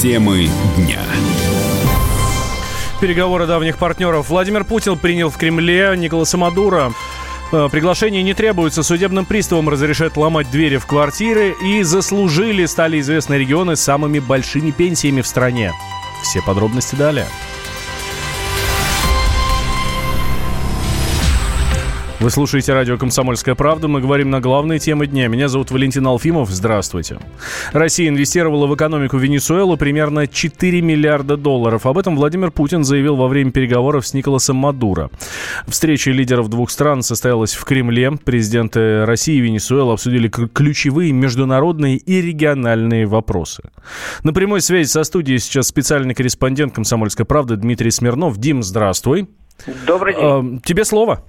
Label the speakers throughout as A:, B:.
A: Темы дня.
B: Переговоры давних партнеров. Владимир Путин принял в Кремле Николаса Мадуро. Э, приглашение не требуется. Судебным приставам разрешают ломать двери в квартиры. И заслужили стали известны регионы с самыми большими пенсиями в стране. Все подробности далее. Вы слушаете радио «Комсомольская правда». Мы говорим на главные темы дня. Меня зовут Валентин Алфимов. Здравствуйте. Россия инвестировала в экономику Венесуэлы примерно 4 миллиарда долларов. Об этом Владимир Путин заявил во время переговоров с Николасом Мадуро. Встреча лидеров двух стран состоялась в Кремле. Президенты России и Венесуэлы обсудили ключевые международные и региональные вопросы. На прямой связи со студией сейчас специальный корреспондент «Комсомольской правды» Дмитрий Смирнов. Дим, здравствуй.
C: Добрый день.
B: Э, тебе слово.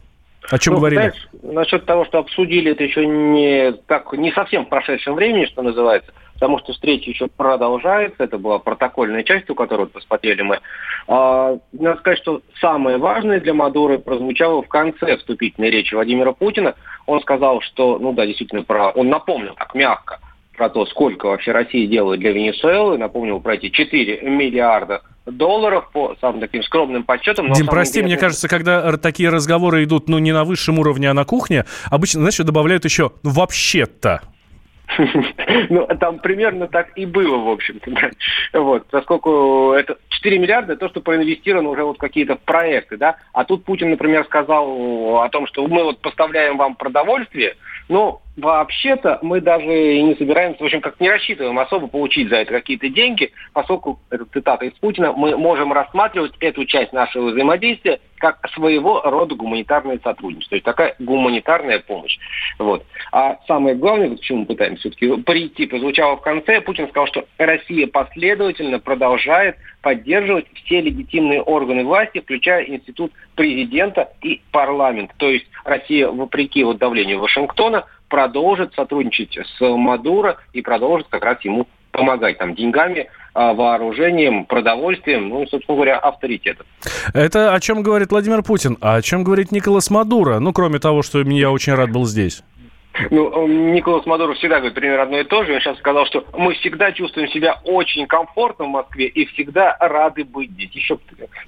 B: О чем
C: ну,
B: говорили?
C: Знаешь, насчет того, что обсудили, это еще не так не совсем в прошедшем времени, что называется, потому что встреча еще продолжается. Это была протокольная часть, у которой вот посмотрели мы. А, надо сказать, что самое важное для Мадуры прозвучало в конце вступительной речи Владимира Путина. Он сказал, что, ну да, действительно, про, он напомнил так мягко про то, сколько вообще Россия делает для Венесуэлы, напомнил про эти 4 миллиарда долларов по самым таким скромным подсчетам.
B: Дим, прости, деле... мне кажется, когда такие разговоры идут, ну, не на высшем уровне, а на кухне, обычно, знаешь, добавляют еще «ну, вообще-то».
C: Ну, там примерно так и было, в общем-то. Вот, поскольку это 4 миллиарда, то, что проинвестировано уже вот какие-то проекты, да. А тут Путин, например, сказал о том, что мы вот поставляем вам продовольствие, ну, вообще-то мы даже не собираемся, в общем, как не рассчитываем особо получить за это какие-то деньги, поскольку, это цитата из Путина, мы можем рассматривать эту часть нашего взаимодействия как своего рода гуманитарное сотрудничество, то есть такая гуманитарная помощь. Вот. А самое главное, к чему мы пытаемся все-таки прийти, прозвучало в конце, Путин сказал, что Россия последовательно продолжает поддерживать все легитимные органы власти, включая институт президента и парламент. То есть Россия, вопреки вот давлению Вашингтона, продолжит сотрудничать с Мадуро и продолжит как раз ему помогать там деньгами, а, вооружением, продовольствием, ну, собственно говоря, авторитетом.
B: Это о чем говорит Владимир Путин, а о чем говорит Николас Мадуро? Ну, кроме того, что я очень рад был здесь.
C: Ну, Николас Мадуров всегда говорит примерно одно и то же. Он сейчас сказал, что мы всегда чувствуем себя очень комфортно в Москве и всегда рады быть здесь. Еще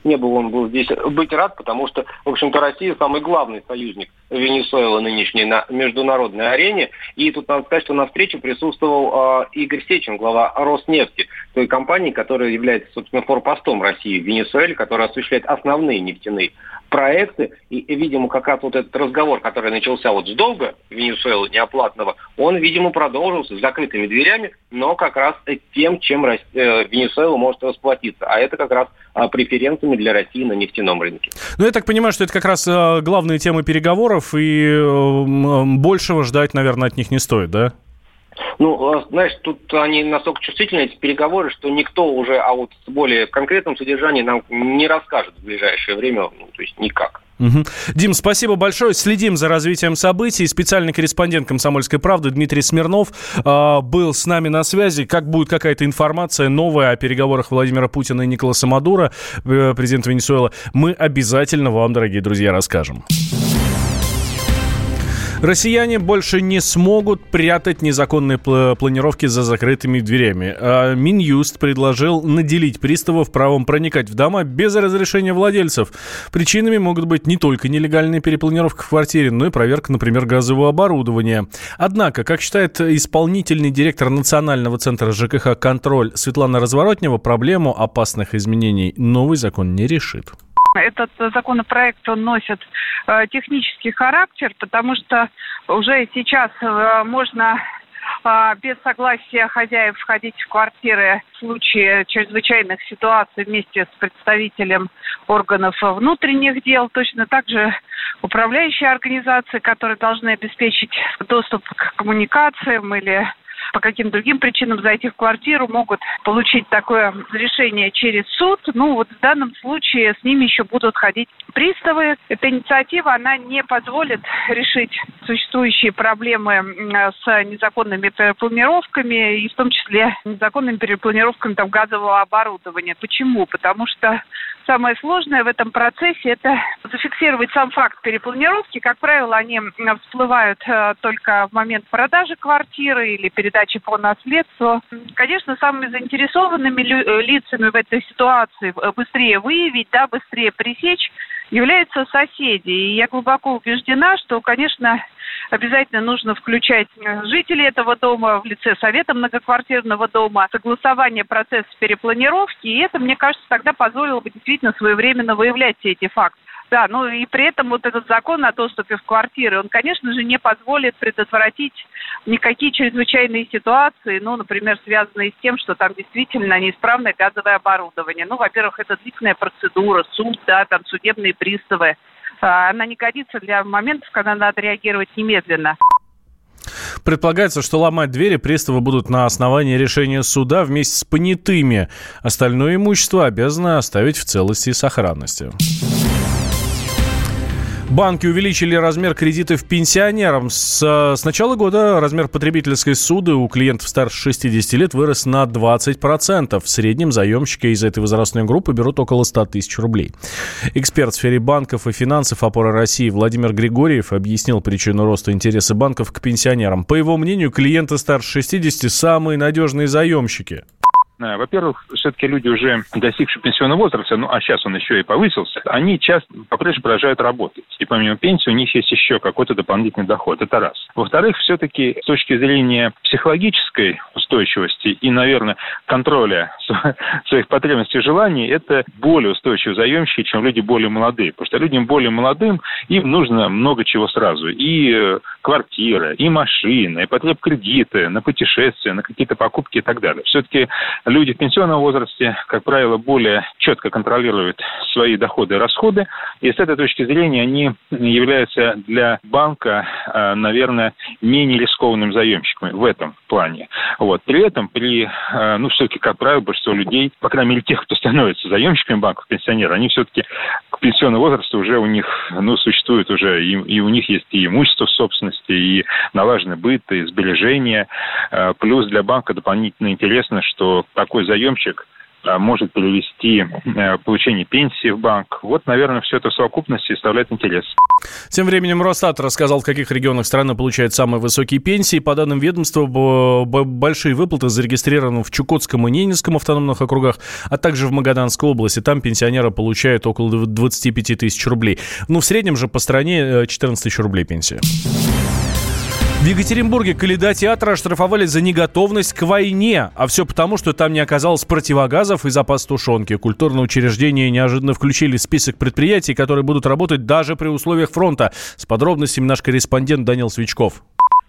C: не был он был здесь быть рад, потому что, в общем-то, Россия самый главный союзник Венесуэлы нынешней на международной арене. И тут надо сказать, что на встрече присутствовал э, Игорь Сечин, глава Роснефти, той компании, которая является, собственно, форпостом России в Венесуэле, которая осуществляет основные нефтяные проекты. И, видимо, как раз вот этот разговор, который начался вот с долга Венесуэлы неоплатного, он, видимо, продолжился с закрытыми дверями, но как раз тем, чем э, Венесуэла может расплатиться. А это как раз э, преференциями для России на нефтяном рынке.
B: Ну, я так понимаю, что это как раз э, главные темы переговоров, и э, большего ждать, наверное, от них не стоит, да?
C: Ну, а, знаешь, тут они настолько чувствительны, эти переговоры, что никто уже, а вот более конкретным содержанием нам не расскажет в ближайшее время, ну, то есть никак.
B: Угу. Дим, спасибо большое. Следим за развитием событий. Специальный корреспондент «Комсомольской правды» Дмитрий Смирнов э, был с нами на связи. Как будет какая-то информация новая о переговорах Владимира Путина и Николаса Мадура, э, президента Венесуэлы, мы обязательно вам, дорогие друзья, расскажем. Россияне больше не смогут прятать незаконные планировки за закрытыми дверями. А Минюст предложил наделить приставов правом проникать в дома без разрешения владельцев. Причинами могут быть не только нелегальная перепланировка в квартире, но и проверка, например, газового оборудования. Однако, как считает исполнительный директор Национального центра ЖКХ «Контроль» Светлана Разворотнева, проблему опасных изменений новый закон не решит.
D: Этот законопроект он носит э, технический характер, потому что уже сейчас э, можно э, без согласия хозяев входить в квартиры в случае чрезвычайных ситуаций вместе с представителем органов внутренних дел. Точно так же управляющие организации, которые должны обеспечить доступ к коммуникациям или по каким другим причинам зайти в квартиру, могут получить такое разрешение через суд. Ну, вот в данном случае с ними еще будут ходить приставы. Эта инициатива, она не позволит решить существующие проблемы с незаконными перепланировками и в том числе незаконными перепланировками там, газового оборудования. Почему? Потому что самое сложное в этом процессе – это зафиксировать сам факт перепланировки. Как правило, они всплывают э, только в момент продажи квартиры или передачи по наследству. Конечно, самыми заинтересованными э, лицами в этой ситуации быстрее выявить, да, быстрее пресечь являются соседи. И я глубоко убеждена, что, конечно, обязательно нужно включать э, жителей этого дома в лице совета многоквартирного дома, согласование процесса перепланировки, и это, мне кажется, тогда позволило бы действительно своевременно выявлять все эти факты. Да, ну и при этом вот этот закон о доступе в квартиры, он, конечно же, не позволит предотвратить никакие чрезвычайные ситуации, ну, например, связанные с тем, что там действительно неисправное газовое оборудование. Ну, во-первых, это длительная процедура, суд, да, там судебные приставы. А, она не годится для моментов, когда надо реагировать немедленно.
B: Предполагается, что ломать двери приставы будут на основании решения суда вместе с понятыми. Остальное имущество обязаны оставить в целости и сохранности. Банки увеличили размер кредитов пенсионерам. С, с начала года размер потребительской суды у клиентов старше 60 лет вырос на 20%. В среднем заемщики из этой возрастной группы берут около 100 тысяч рублей. Эксперт в сфере банков и финансов опоры России Владимир Григорьев объяснил причину роста интереса банков к пенсионерам. По его мнению, клиенты старше 60 – самые надежные заемщики.
A: Э, во-первых, все-таки люди уже достигшие пенсионного возраста, ну а сейчас он еще и повысился, они часто по-прежнему продолжают работать. И помимо пенсии у них есть еще какой-то дополнительный доход. Это раз. Во-вторых, все-таки с точки зрения психологической устойчивости и, наверное, контроля своих потребностей и желаний, это более устойчивые заемщики, чем люди более молодые. Потому что людям более молодым им нужно много чего сразу. И э, квартира, и машина, и потреб кредиты на путешествия, на какие-то покупки и так далее. Все-таки люди в пенсионном возрасте, как правило, более четко контролируют свои доходы и расходы, и с этой точки зрения они являются для банка, э, наверное, менее рискованным заемщиками в этом плане. Вот. При этом, при, э, ну, все-таки, как правило, большинство людей, по крайней мере, тех, кто становится заемщиками банков, пенсионеры, они все-таки к пенсионному возрасту уже у них, ну, существует уже, и, и у них есть и имущество в собственности, и налаженный быт, и сбережения. Э, плюс для банка дополнительно интересно, что такой заемщик может перевести э, получение пенсии в банк. Вот, наверное, все это в совокупности составляет интерес.
B: Тем временем Росстат рассказал, в каких регионах страны получают самые высокие пенсии. По данным ведомства, большие выплаты зарегистрированы в Чукотском и Ненецком автономных округах, а также в Магаданской области. Там пенсионеры получают около 25 тысяч рублей. Ну, в среднем же по стране 14 э, тысяч рублей пенсия. В Екатеринбурге Каледа театра оштрафовали за неготовность к войне. А все потому, что там не оказалось противогазов и запас тушенки. Культурные учреждения неожиданно включили в список предприятий, которые будут работать даже при условиях фронта. С подробностями наш корреспондент Данил Свечков.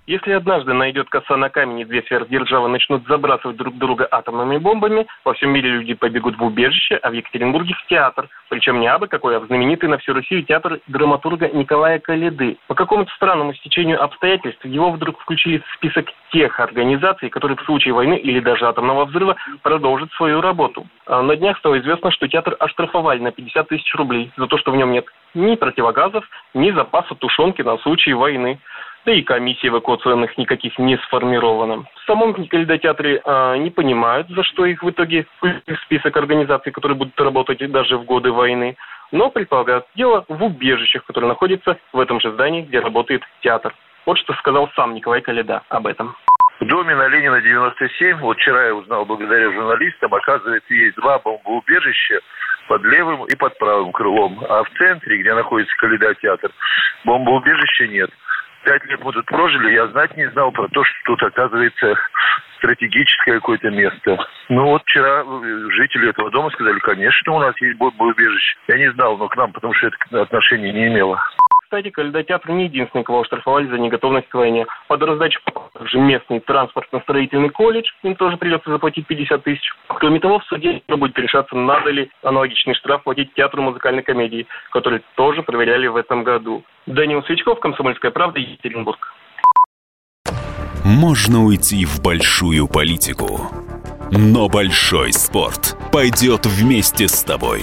E: Если однажды найдет коса на камень и две сверхдержавы начнут забрасывать друг друга атомными бомбами, во всем мире люди побегут в убежище, а в Екатеринбурге в театр. Причем не абы какой, а в знаменитый на всю Россию театр драматурга Николая Каледы. По какому-то странному стечению обстоятельств его вдруг включили в список тех организаций, которые в случае войны или даже атомного взрыва продолжат свою работу. А на днях стало известно, что театр оштрафовали на 50 тысяч рублей за то, что в нем нет ни противогазов, ни запаса тушенки на случай войны да и комиссии эвакуационных никаких не сформировано. В самом Калейдотеатре э, не понимают, за что их в итоге в список организаций, которые будут работать даже в годы войны, но предполагают дело в убежищах, которые находятся в этом же здании, где работает театр. Вот что сказал сам Николай Каледа об этом.
F: В доме на Ленина 97, вот вчера я узнал благодаря журналистам, оказывается, есть два бомбоубежища под левым и под правым крылом. А в центре, где находится Каледа театр, бомбоубежища нет пять лет тут прожили, я знать не знал про то, что тут оказывается стратегическое какое-то место. Ну вот вчера э, жители этого дома сказали, конечно, у нас есть бомбоубежище. Я не знал, но к нам, потому что это отношения не имело.
E: Кстати, Калейдотеатр не единственный, кого оштрафовали за неготовность к войне. Под раздачу же местный транспортно-строительный колледж, им тоже придется заплатить 50 тысяч. Кроме того, в суде будет решаться, надо ли аналогичный штраф платить театру музыкальной комедии, который тоже проверяли в этом году. Данил Свечков, Комсомольская правда, Екатеринбург.
G: Можно уйти в большую политику, но большой спорт пойдет вместе с тобой.